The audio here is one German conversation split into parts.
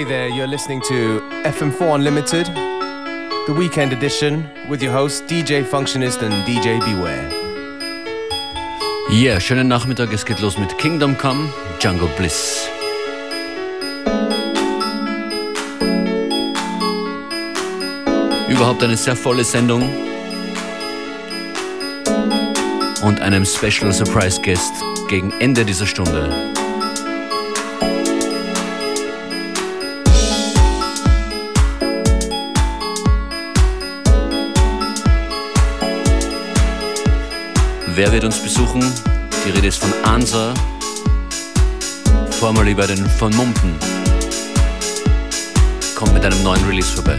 Hey there, you're listening to FM4 Unlimited, the weekend edition, with your hosts DJ Functionist and DJ Beware. Yeah, schönen Nachmittag, es geht los mit Kingdom Come, Jungle Bliss. Überhaupt eine sehr volle Sendung und einem Special Surprise Guest gegen Ende dieser Stunde. Wer wird uns besuchen? Die Rede ist von Ansa, formerly bei den von Mumpen. Kommt mit einem neuen Release vorbei.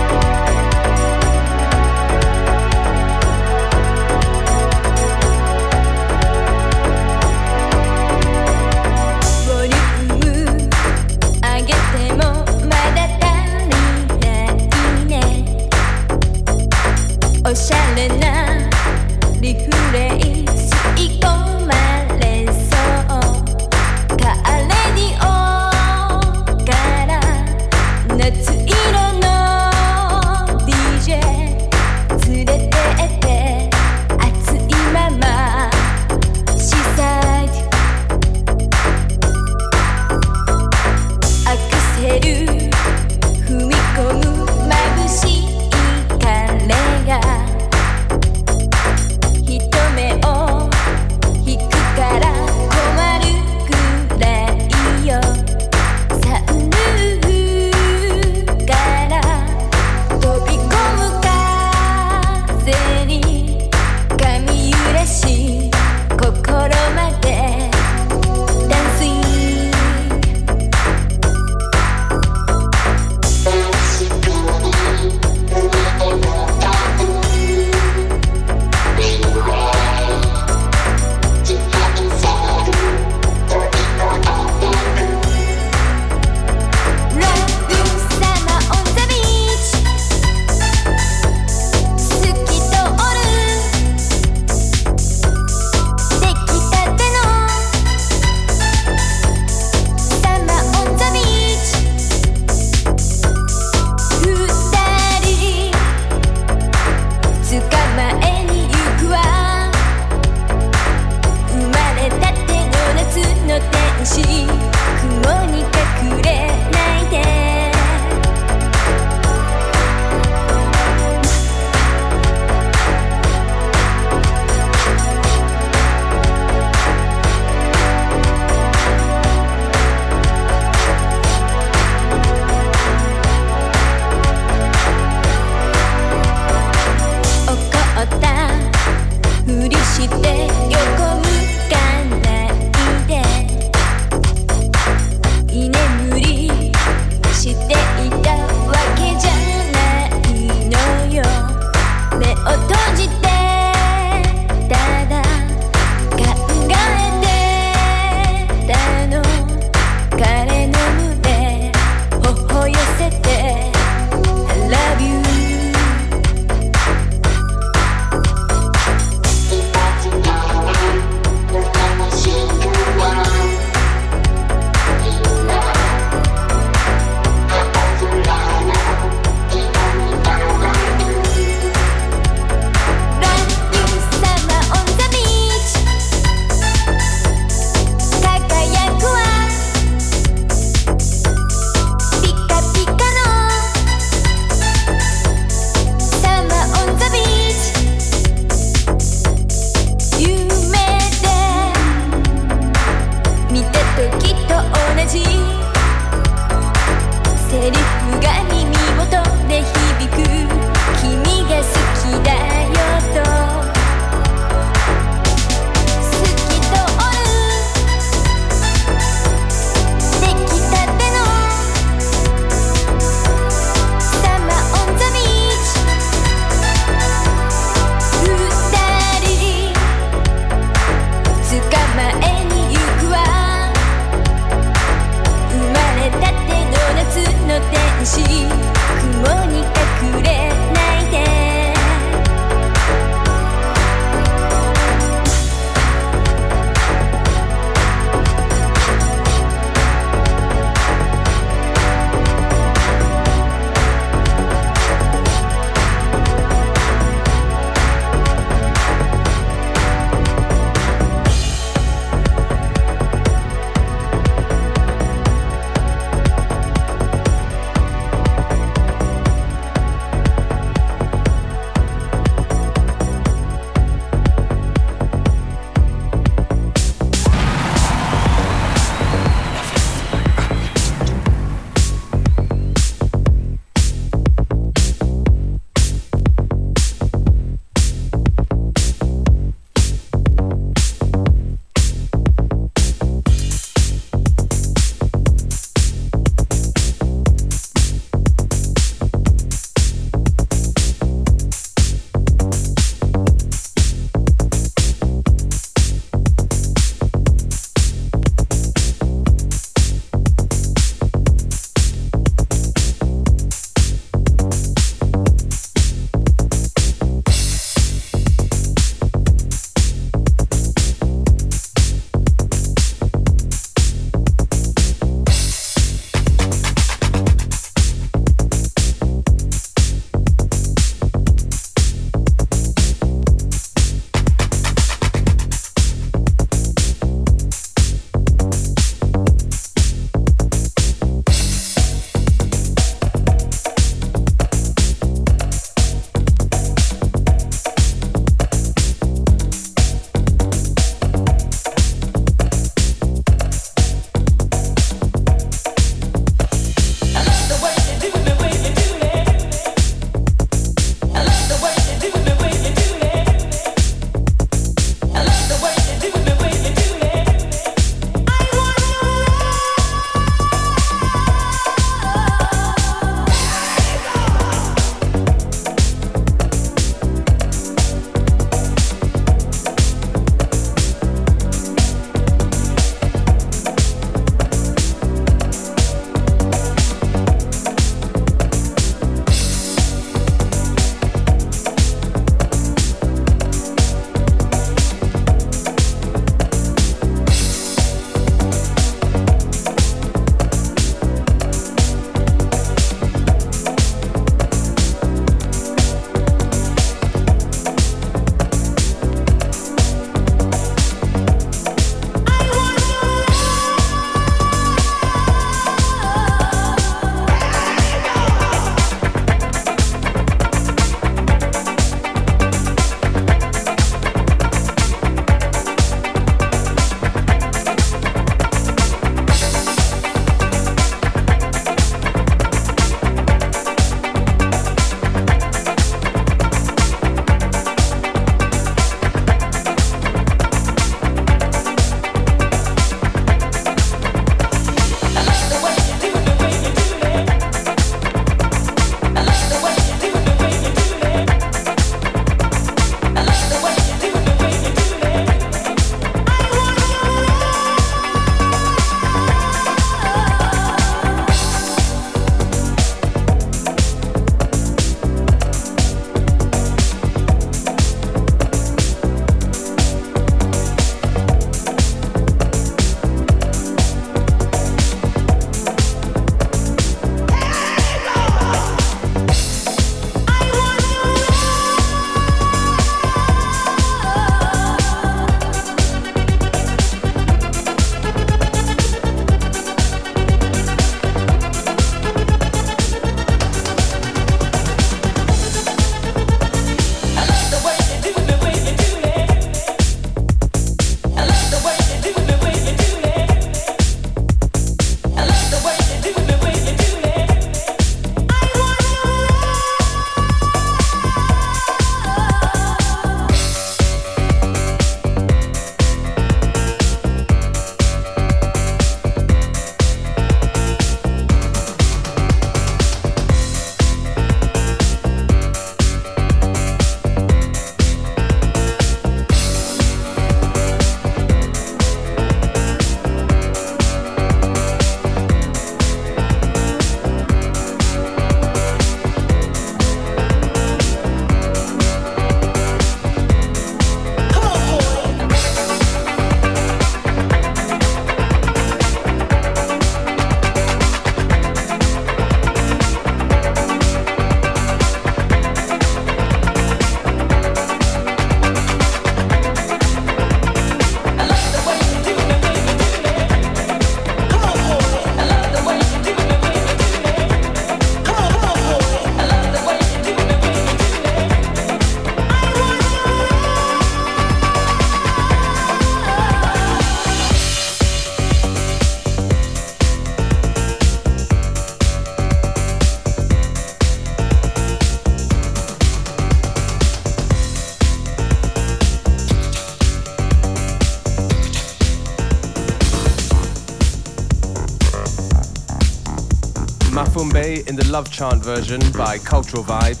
Fumbe in the Love Chant version by Cultural Vibe,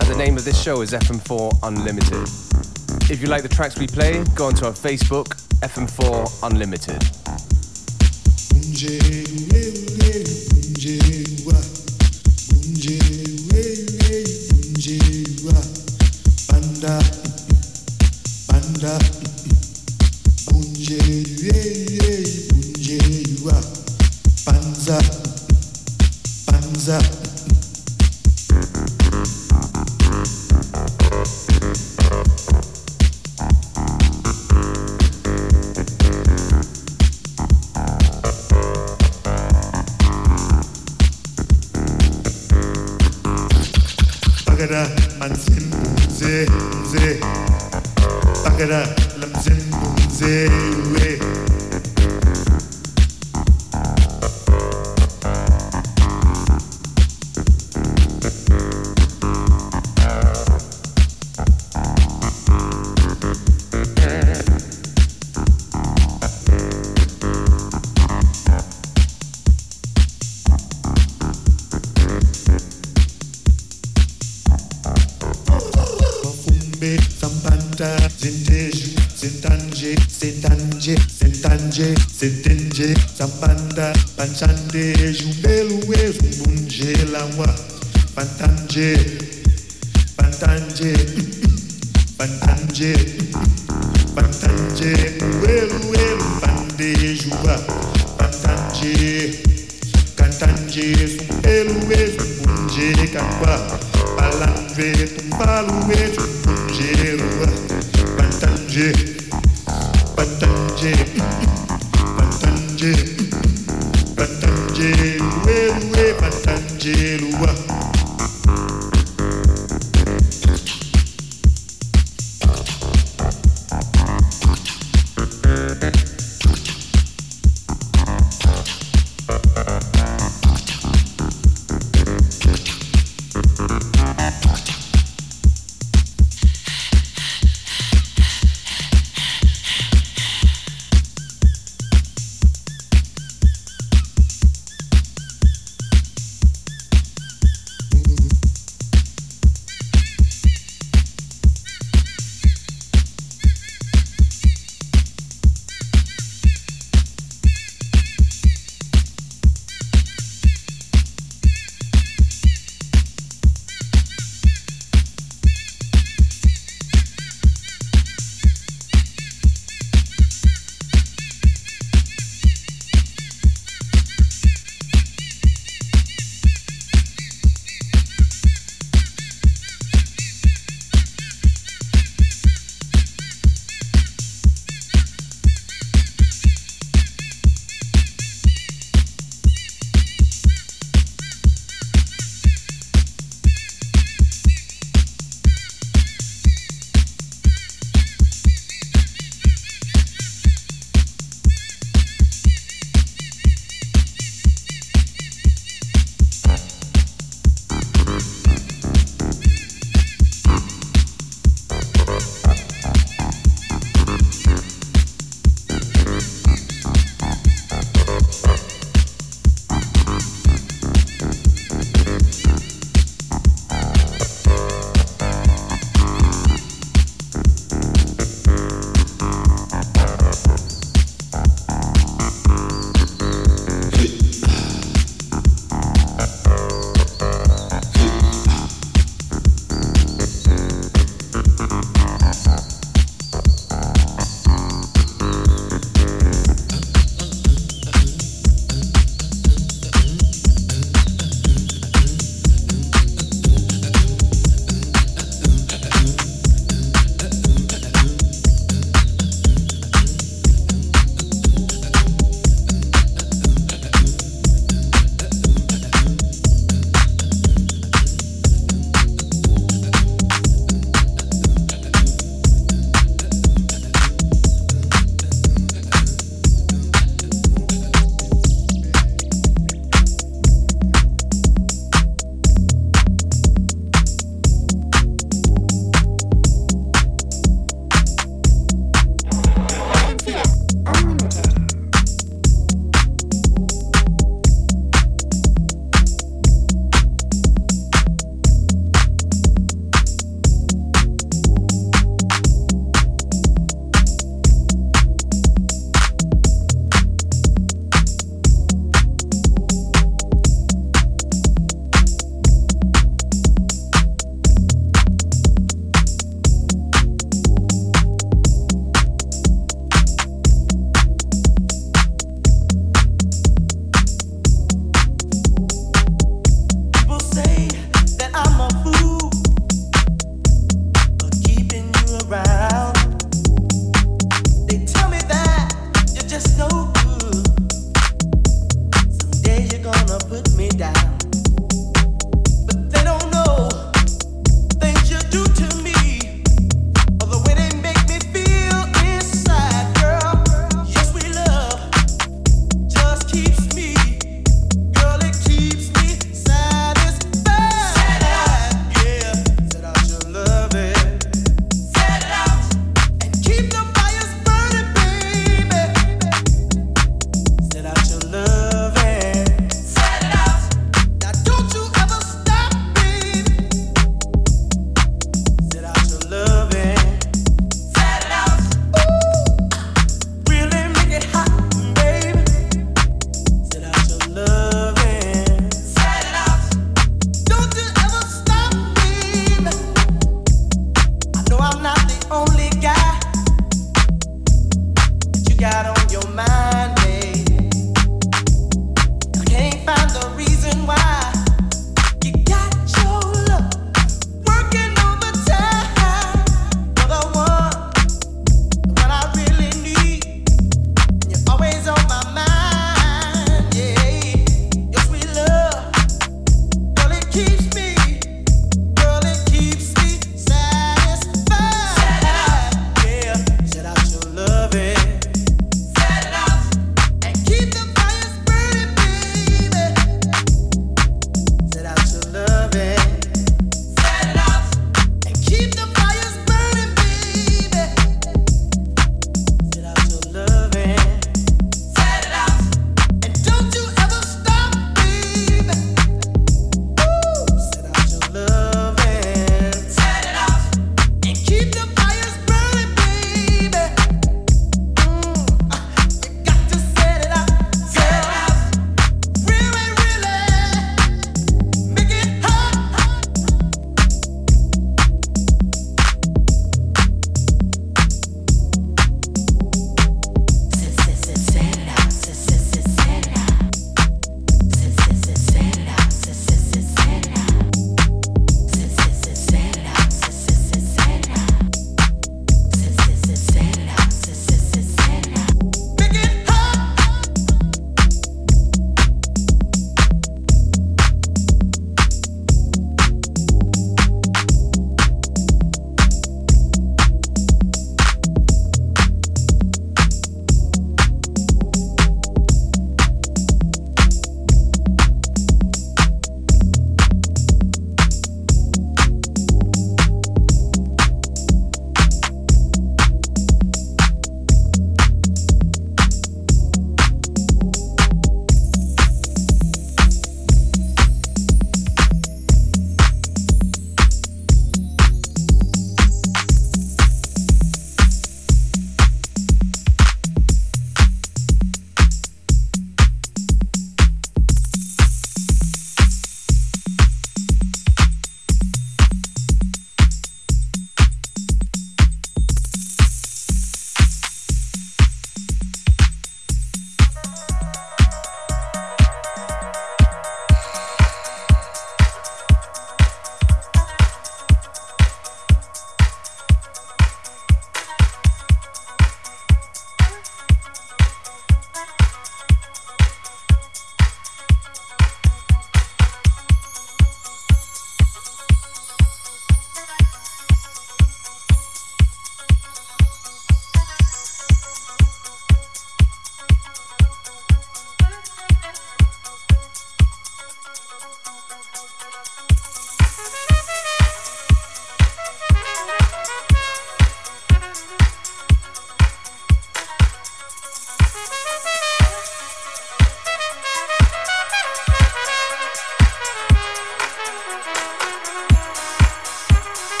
and the name of this show is FM4 Unlimited. If you like the tracks we play, go onto our Facebook, FM4 Unlimited. Unlimited Senje, Sampanda, Panchande, Jumbelue, Zumbunje, Lawa, Pantanje, Pantanje, Pantanje, Pantanje, Uelue, Pande, Juba, Pantanje, Cantanje, Zumbelue, Zumbunje, Kakwa, Palamve, Tumbalue, Zumbunje, Lawa, Pantanje, Pantanje, Pantanje, Patanjelu, Patanjelu, Patanjelu, Patanjelu,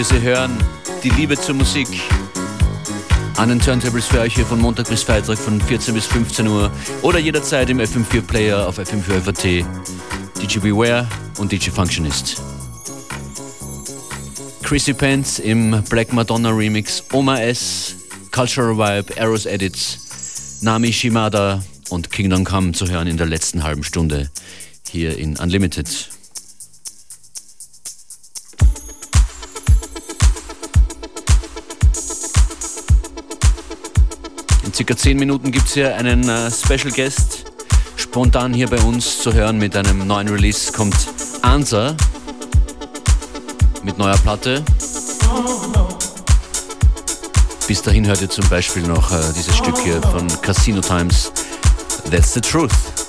ihr sie hören. Die Liebe zur Musik. An den Turntables für euch hier von Montag bis Freitag von 14 bis 15 Uhr oder jederzeit im FM4 Player auf FM4 FAT. DJ Beware und DJ Functionist. Chrissy Pence im Black Madonna Remix, Oma S, Cultural Vibe, Eros Edits, Nami Shimada und Kingdom Come zu hören in der letzten halben Stunde hier in Unlimited. Circa 10 Minuten gibt es hier einen äh, Special Guest. Spontan hier bei uns zu hören mit einem neuen Release kommt Answer mit neuer Platte. Bis dahin hört ihr zum Beispiel noch äh, dieses Stück hier von Casino Times, That's the Truth.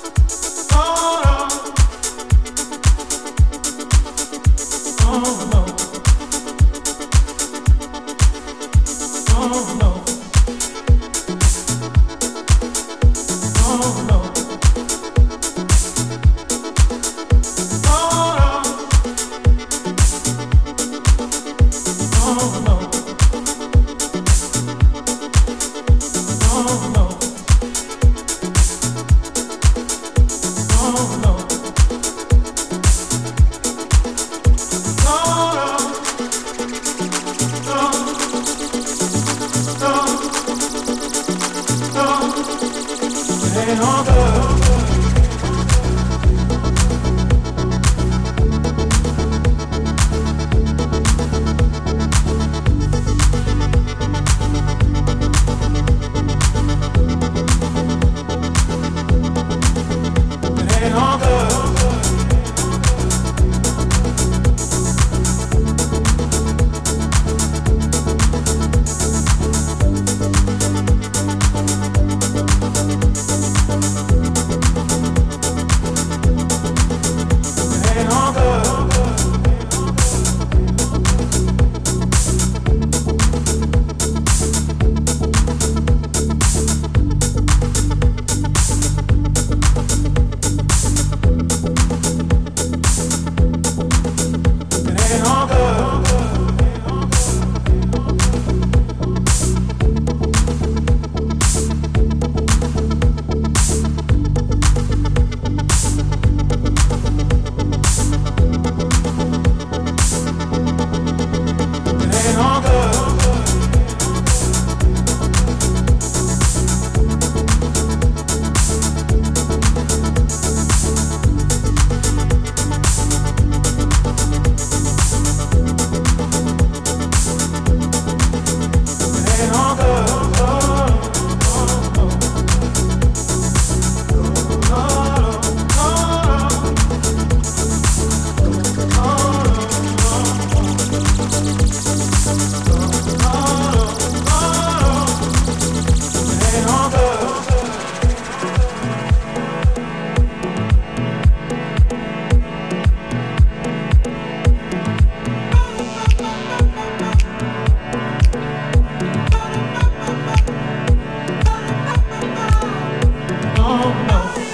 know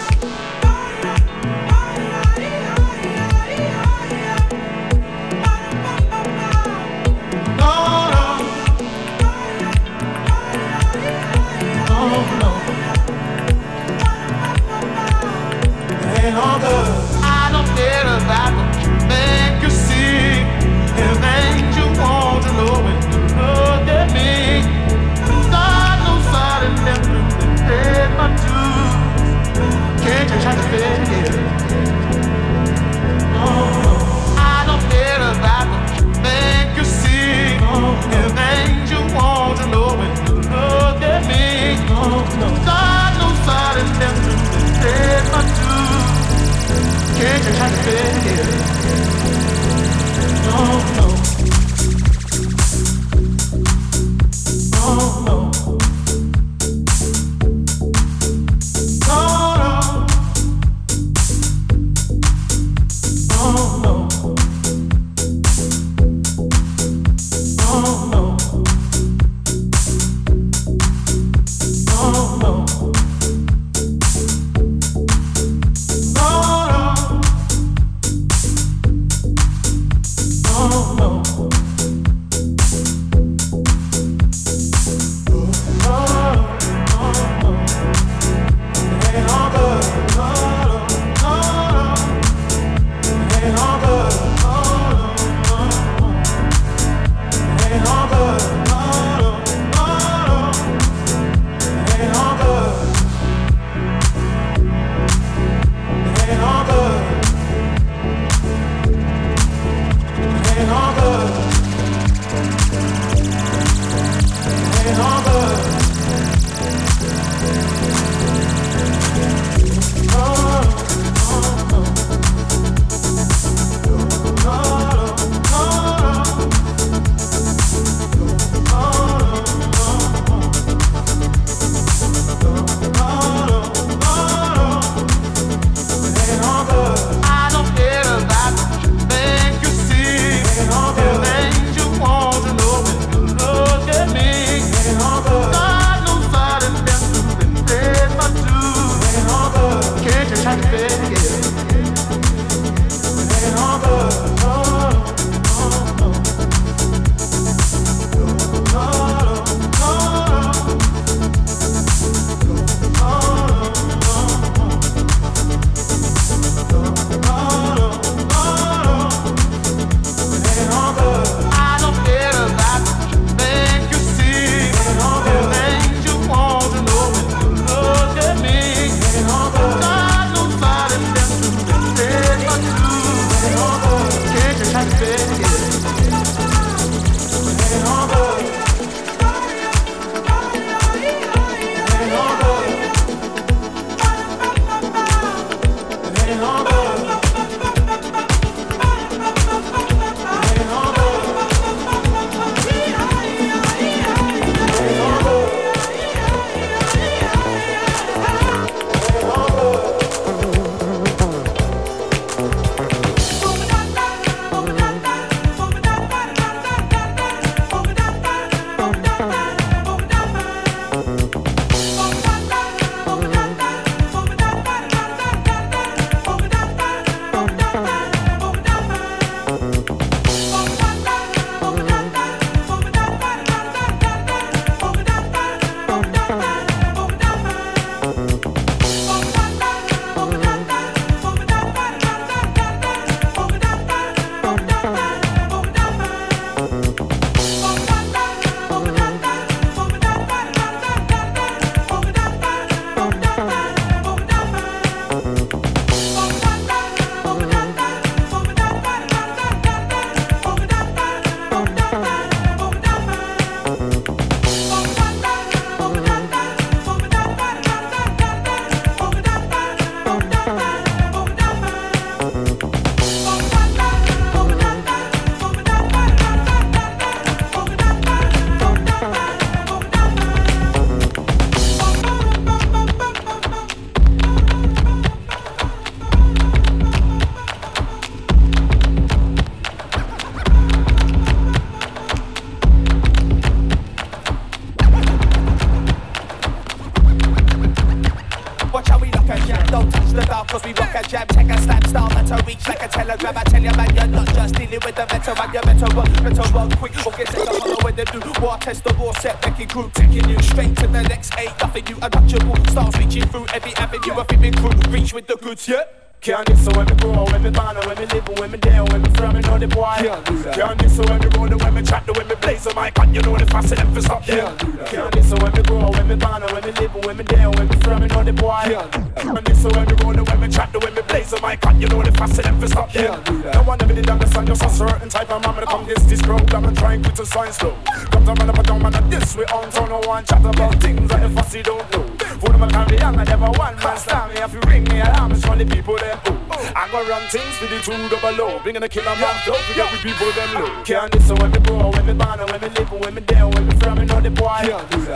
reach like a telegram, drive. I tell you, man, you're not just dealing with the veteran. You're better run, better run quick. Or get to the hollow with the blue. War test the war set, Becky crew. Taking you straight to the next eight. Nothing you untouchable. Stars reaching through every avenue. I've crew. Reach with the goods, yeah. Can't get so when me grow, when me born, when me live, when me there, when me from, you know the boy. Can't do that. Can't so when me roll, when me chat, when me blaze a mic, and you know the fast and them stop there. Can't do that. So when me grow, when me born, when me live, when me there, when me from, you know the boy. Can't do so when me roll, when me chat, when me blaze a mic, and you know the fast and them stop there. No one ever did understand just a certain type of man when come this this road, I'm trying to quit a science slow. Come down, man, up and down, man, this way on town, no one chat about things that the fussy don't know. Them I can be young, I never one man stand me. If you ring me alarm, show the people them. Ooh. I go run things for the two double low. Bringing a killer man, don't forget we people them low. Can't this so when me grow, when me born, when me live, when me there, when me from, me know the boy.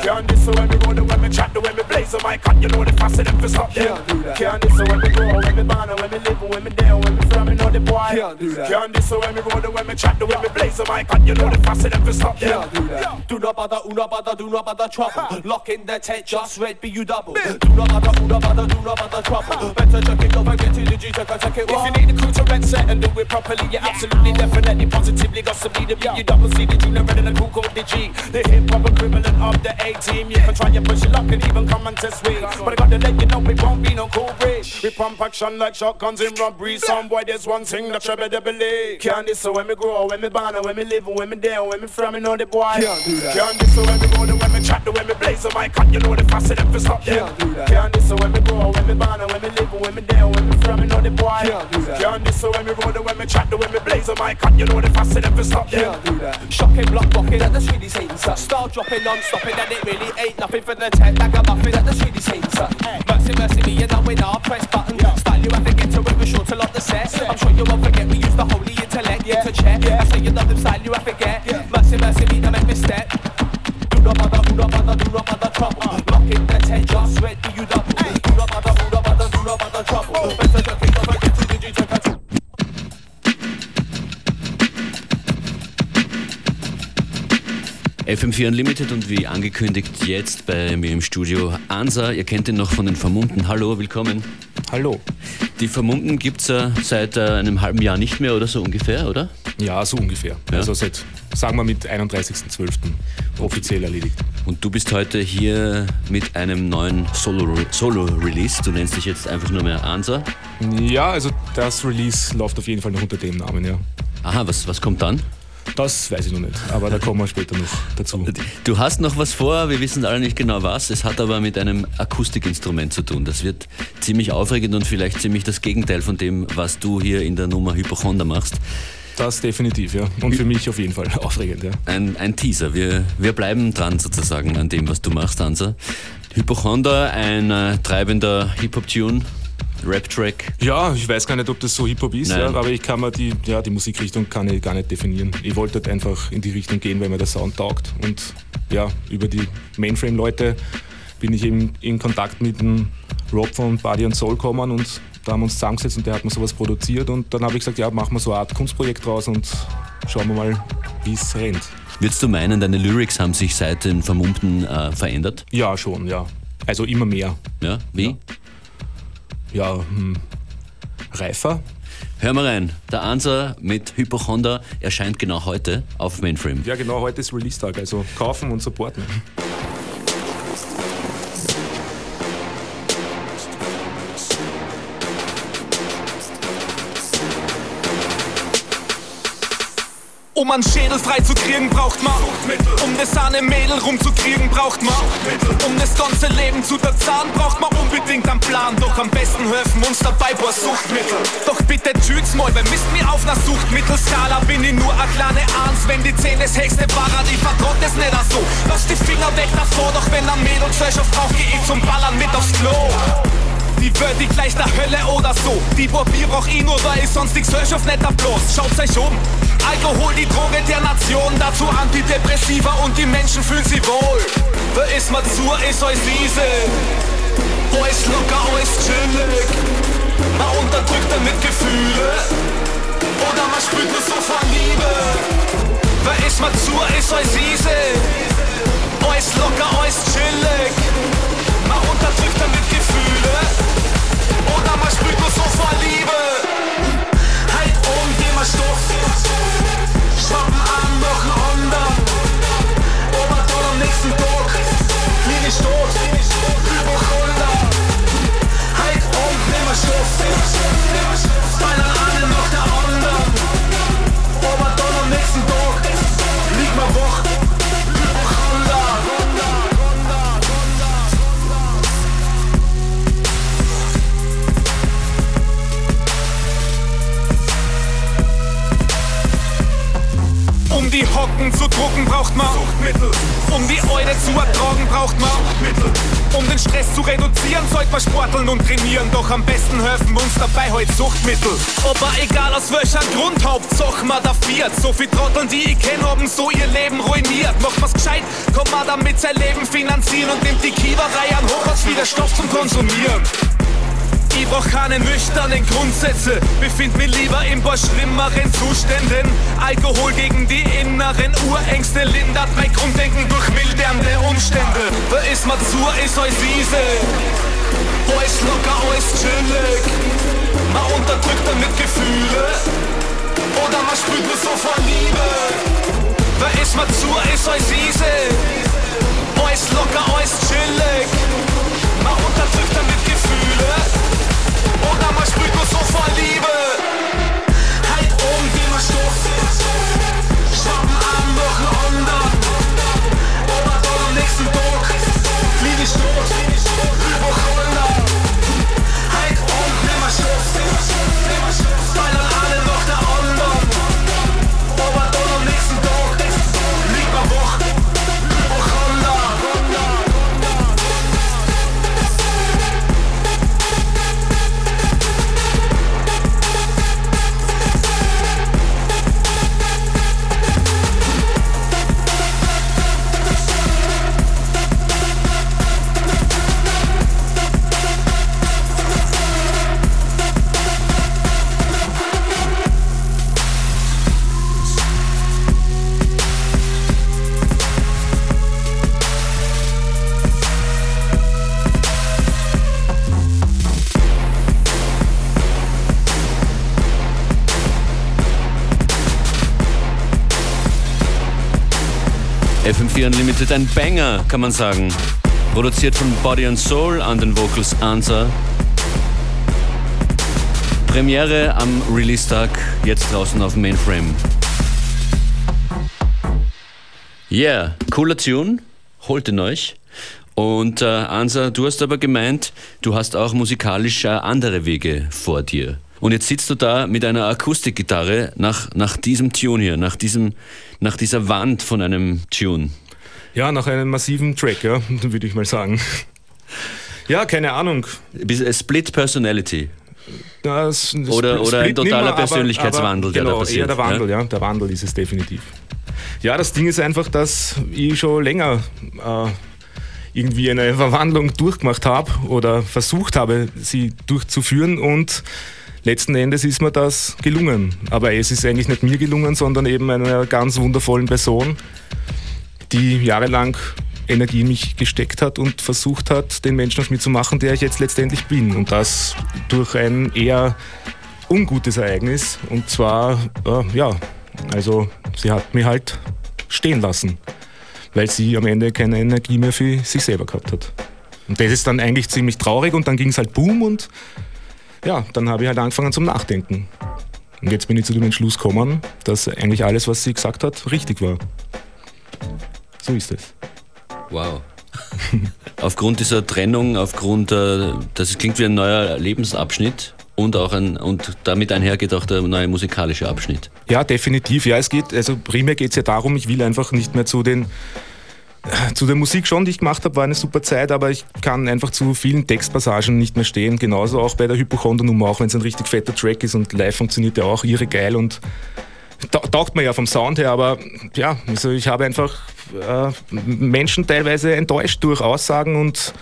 Can't this so when me roll, when me chat, when me blaze, my cut, you know the fast them for stop them. Can't this so when me grow, when me born, when me live, when me there, when me from, me know the boy. Can't this so when me roll, when me chat, when me blaze, my cut, you know the fast them for stop them. Do not bother, do not bother, do not bother trouble. Lock in the tent, just red, be you double. Do not bother, do not bother, do not bother trouble. Better check it, don't forget to the G, check it, check it. If you need a crew to red set and do it properly, you absolutely, definitely, positively got some need to be. You double C, the junior red and the crew called the G. The hip hop equivalent of the A team. You can try and push it up and even come and test me. But I gotta let you know we won't be no cool break. We pump action like shotguns in robbery. Some boy, there's one thing that you better believe. Can't this so when me grow, when me born, when me live, when me there, when me from, me know the boy. Can't do that. Can't this so when me go, when me chat, when me blaze, So my cut, you know the fast them for stop them. Can't do that. Can't this so when me grow, when me born, when me live, when me there, when me from, me know the boy. Can't do that. Can't this so when me roll, when me chat, when me blaze, my cut, you know the fast them for stop. Can't do that. Shocking, block rocking at the Swedish hating, sir. Star dropping, non-stopping, and it really ain't nothing for the tech. Like a muffin at the Swedish hating, sir. Mercy, mercy me, and I win our press button. Style you have to get to it, we're sure to lock the set. I'm sure you won't forget we use the holy intellect yeah. to check. I say you love them style, you have to get. Mercy, mercy me, don't make me step. Do not bother, do not bother, do not bother FM4 Unlimited und wie angekündigt jetzt bei mir im Studio Ansa. Ihr kennt ihn noch von den Vermummten. Hallo, willkommen. Hallo. Die Vermummten gibt es äh, seit äh, einem halben Jahr nicht mehr oder so ungefähr, oder? Ja, so ungefähr. Ja. Also seit, sagen wir mit 31.12. offiziell erledigt. Und du bist heute hier mit einem neuen Solo-Release. Solo -Release. du nennst dich jetzt einfach nur mehr Ansa. Ja, also das Release läuft auf jeden Fall noch unter dem Namen, ja. Aha, was, was kommt dann? Das weiß ich noch nicht, aber da kommen wir später noch dazu. Du hast noch was vor, wir wissen alle nicht genau was. Es hat aber mit einem Akustikinstrument zu tun. Das wird ziemlich aufregend und vielleicht ziemlich das Gegenteil von dem, was du hier in der Nummer Hypochonder machst. Das definitiv, ja. Und für mich auf jeden Fall aufregend, ja. Ein, ein Teaser. Wir, wir bleiben dran sozusagen an dem, was du machst, Hansa. Hypochonder, ein äh, treibender Hip-Hop-Tune. Rap-Track. Ja, ich weiß gar nicht, ob das so Hip-Hop ist, ja, aber ich kann mir die, ja, die Musikrichtung kann ich gar nicht definieren. Ich wollte halt einfach in die Richtung gehen, weil mir der Sound taugt. Und ja, über die Mainframe-Leute bin ich eben in Kontakt mit dem Rob von Body and Soul gekommen und da haben wir uns zusammengesetzt und der hat mir sowas produziert und dann habe ich gesagt, ja, machen wir so eine Art Kunstprojekt draus und schauen wir mal, wie es rennt. Würdest du meinen, deine Lyrics haben sich seit den Vermummten äh, verändert? Ja, schon, ja. Also immer mehr. Ja? Wie? Ja, hm, reifer. Hör mal rein. Der Ansa mit Hypochonder erscheint genau heute auf Mainframe. Ja, genau, heute ist Release-Tag, also kaufen und supporten. Um einen Schädel frei zu kriegen, braucht man Um das eine Mädel rumzukriegen, braucht man Um das ganze Leben zu verzahnen, braucht man unbedingt einen Plan. Doch am besten helfen uns dabei paar Suchtmittel. Doch bitte tschüss mal, wer misst mir auf einer Suchtmittelskala? Bin ich nur eine kleine Eins, wenn die 10 das höchste war, die vertraut es nicht so. Lass die Finger weg davor, doch wenn ein Mädel Gesellschaft braucht, geh ich zum Ballern mit aufs Klo. Die wird die gleich der Hölle oder so. Die Papier braucht nur, weil ich sonst die Gesellschaft hab bloß. Schaut's euch um. Alkohol, die Droge der Nation, dazu Antidepressiva und die Menschen fühlen sich wohl. Wer ist mal zu, ist euch easy. Alles locker, alles chillig. Man unterdrückt damit Gefühle. Oder man spürt nur so von Liebe. Wer ist mal zu, ist euch easy. Alles locker, alles chillig. Man unterdrückt damit Gefühle. Oder man spürt nur so vor Liebe. Halt um, geh viert. So viel Trotteln, die ich kenne, haben so ihr Leben ruiniert. Macht man's gescheit, kann man damit sein Leben finanzieren und nimmt die Kiewerei an hoch als wieder Stoff zum Konsumieren. Ich brauch keine nüchternen Grundsätze, befind mich lieber in paar schlimmeren Zuständen. Alkohol gegen die inneren Urängste lindert mein Grunddenken durch mildernde Umstände. Wer ist mal zu, ist euch wiese. Alles locker, alles chillig. Man unterdrückt damit Gefühle. Oder man spürt nur so vor Liebe. Wer ist mal zu, ist euch wiese. Alles locker, alles chillig. Man unterdrückt damit Gefühle. Oder man sprüht nur so vor Liebe. Halt um, wie man Stoff. Schwappen am Wochenende. Aber dann am nächsten Tag. Fliege ich tot. Über Holland. Halt um, wie man Stoff. FM4 Unlimited, ein Banger, kann man sagen. Produziert von Body and Soul an den Vocals Answer. Premiere am Release-Tag, jetzt draußen auf Mainframe. Yeah, cooler Tune, holt ihn euch. Und äh, Ansa, du hast aber gemeint, du hast auch musikalisch äh, andere Wege vor dir. Und jetzt sitzt du da mit einer Akustikgitarre nach, nach diesem Tune hier, nach, diesem, nach dieser Wand von einem Tune. Ja, nach einem massiven Track, ja, würde ich mal sagen. Ja, keine Ahnung. Bis- äh, Split Personality. Das, das Oder- oder ein totaler nimmer, aber- Persönlichkeitswandel, aber, der da genau, passiert, Eher der Wandel, ja? der Wandel ist es definitiv. Ja, das Ding ist einfach, dass ich schon länger äh, irgendwie eine Verwandlung durchgemacht habe oder versucht habe, sie durchzuführen und letzten Endes ist mir das gelungen. Aber es ist eigentlich nicht mir gelungen, sondern eben einer ganz wundervollen Person, die jahrelang Energie in mich gesteckt hat und versucht hat, den Menschen aus mir zu machen, der ich jetzt letztendlich bin. Und das durch ein eher ungutes Ereignis. Und zwar, äh, ja, also sie hat mich halt stehen lassen, weil sie am Ende keine Energie mehr für sich selber gehabt hat. Und das ist dann eigentlich ziemlich traurig und dann ging es halt boom und ja, dann habe ich halt angefangen zum Nachdenken. Und jetzt bin ich zu dem Entschluss gekommen, dass eigentlich alles, was sie gesagt hat, richtig war. So ist es. Wow. aufgrund dieser Trennung, aufgrund, äh, das klingt wie ein neuer Lebensabschnitt und auch ein, und damit einhergeht auch der neue musikalische Abschnitt. Ja, definitiv. Ja, es geht, also primär geht es ja darum, ich will einfach nicht mehr zu den zu der Musik schon, die ich gemacht habe, war eine super Zeit, aber ich kann einfach zu vielen Textpassagen nicht mehr stehen. Genauso auch bei der Hypochonder-Nummer, auch wenn es ein richtig fetter Track ist und live funktioniert der auch irre geil und taugt mir ja vom Sound her, aber ja, also ich habe einfach äh, Menschen teilweise enttäuscht durch Aussagen und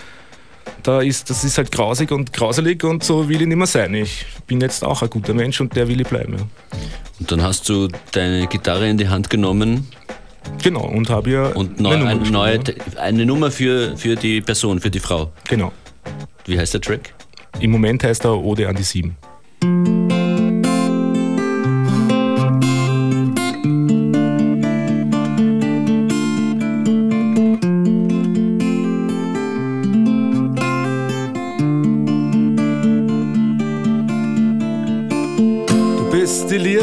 da ist, das ist halt grausig und grauselig und so will ich nicht mehr sein. Ich bin jetzt auch ein guter Mensch und der will ich bleiben. Ja. Und dann hast du deine Gitarre in die Hand genommen Genau, und habe ihr und neu, eine Nummer eine, neue, ja. eine Nummer für, für die Person, für die Frau. Genau. Wie heißt der Track? Im Moment heißt er Ode an die Sieben.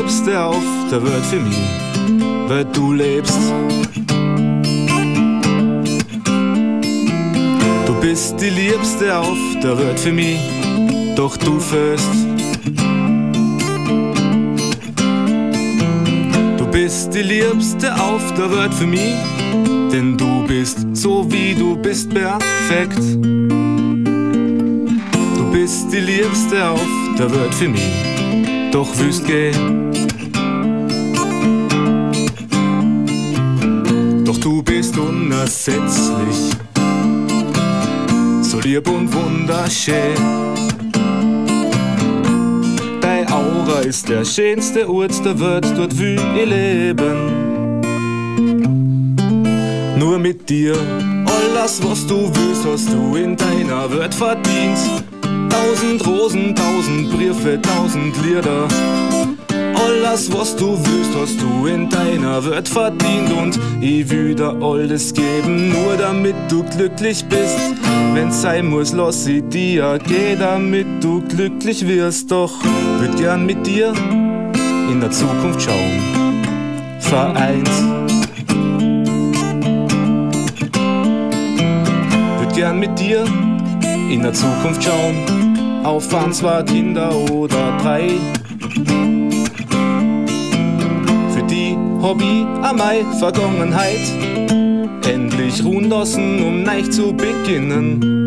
Die Liebste auf der Welt für mich, weil du lebst. Du bist die Liebste auf der Welt für mich, doch du fehlst. Du bist die Liebste auf der Welt für mich, denn du bist so wie du bist perfekt. Du bist die Liebste auf der Welt für mich, doch wüsst geh. Unersetzlich, so lieb und wunderschön. Aura ist der schönste Ort der Welt, dort will ich leben. Nur mit dir, alles was du willst, hast du in deiner Welt verdient. Tausend Rosen, tausend Briefe, tausend Lieder. Alles was du willst, hast du in deiner Welt verdient und ich will dir alles geben, nur damit du glücklich bist. Wenn's sein muss, lass ich dir, geh damit du glücklich wirst. Doch würd gern mit dir in der Zukunft schauen. Vereint. Würd gern mit dir in der Zukunft schauen. Auf ein, zwei Kinder oder drei. Hobby an meine Vergangenheit endlich ruhen lassen, um neu zu beginnen.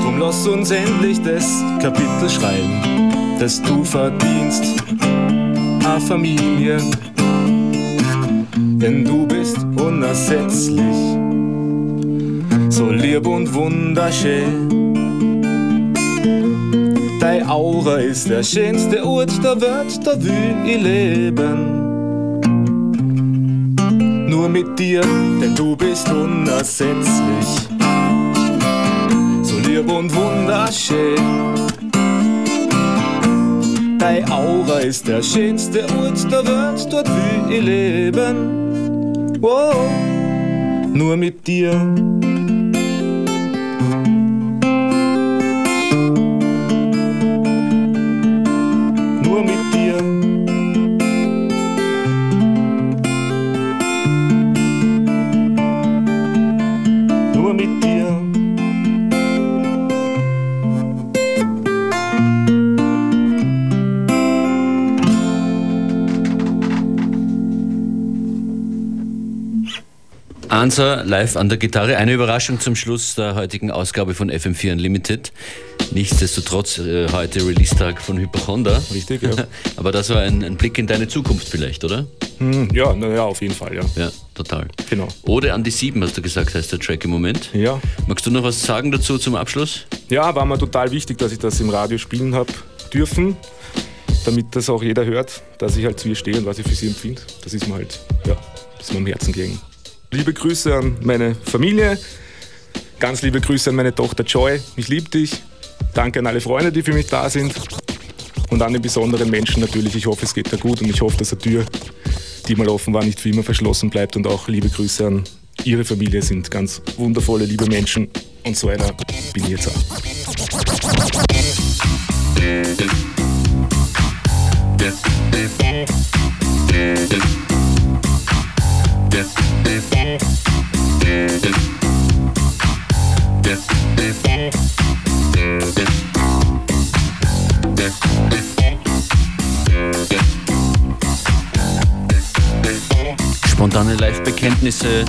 Drum lass uns endlich das Kapitel schreiben, das du verdienst, a Familie. Denn du bist unersetzlich, so lieb und wunderschön. Dein Aura ist der schönste Ort der Welt, da will ich leben nur mit dir, denn du bist unersetzlich. So lieb und wunderschön. Dein Aura ist der schönste Ort der Welt, dort will ich leben. Wow, nur mit dir. Ansa live an der Gitarre. Eine Überraschung zum Schluss der heutigen Ausgabe von FM4 Unlimited. Nichtsdestotrotz äh, heute Release-Tag von Hypochonda. Richtig, ja. Aber das war ein, ein, Blick in deine Zukunft vielleicht, oder? Hm, ja, naja, auf jeden Fall, ja. Ja, total. Genau. Ode an die Sieben, hast du gesagt, heißt der Track im Moment. Ja. Magst du noch was sagen dazu zum Abschluss? Ja, war mir total wichtig, dass ich das im Radio spielen habe dürfen, damit das auch jeder hört, dass ich halt zu ihr stehe und was ich für sie empfinde. Das ist mir halt, ja, das ist mir am Herzen gelegen. Liebe Grüße an meine Familie. Ganz liebe Grüße an meine Tochter Joy. Ich liebe dich. Danke an alle Freunde, die für mich da sind. Und an den besonderen Menschen natürlich. Ich hoffe, es geht dir gut und ich hoffe, dass die Tür, die mal offen war, nicht für immer verschlossen bleibt. Und auch liebe Grüße an ihre Familie, sind ganz wundervolle, liebe Menschen. Und so einer bin ich jetzt auch. Spontane Live-Bekenntnisse,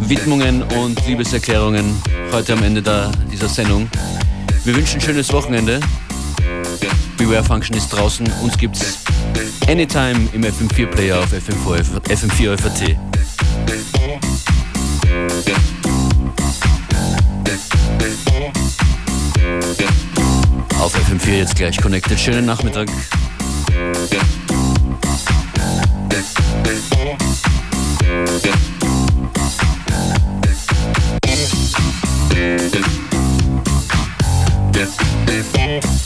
Widmungen und Liebeserklärungen heute am Ende der, dieser Sendung. Wir wünschen ein schönes Wochenende. Beware Function ist draußen. Uns gibt's anytime im FM4 Player auf FM4, FM4 FAT. Auf FM4 jetzt gleich connected. Schönen Nachmittag. Yeah.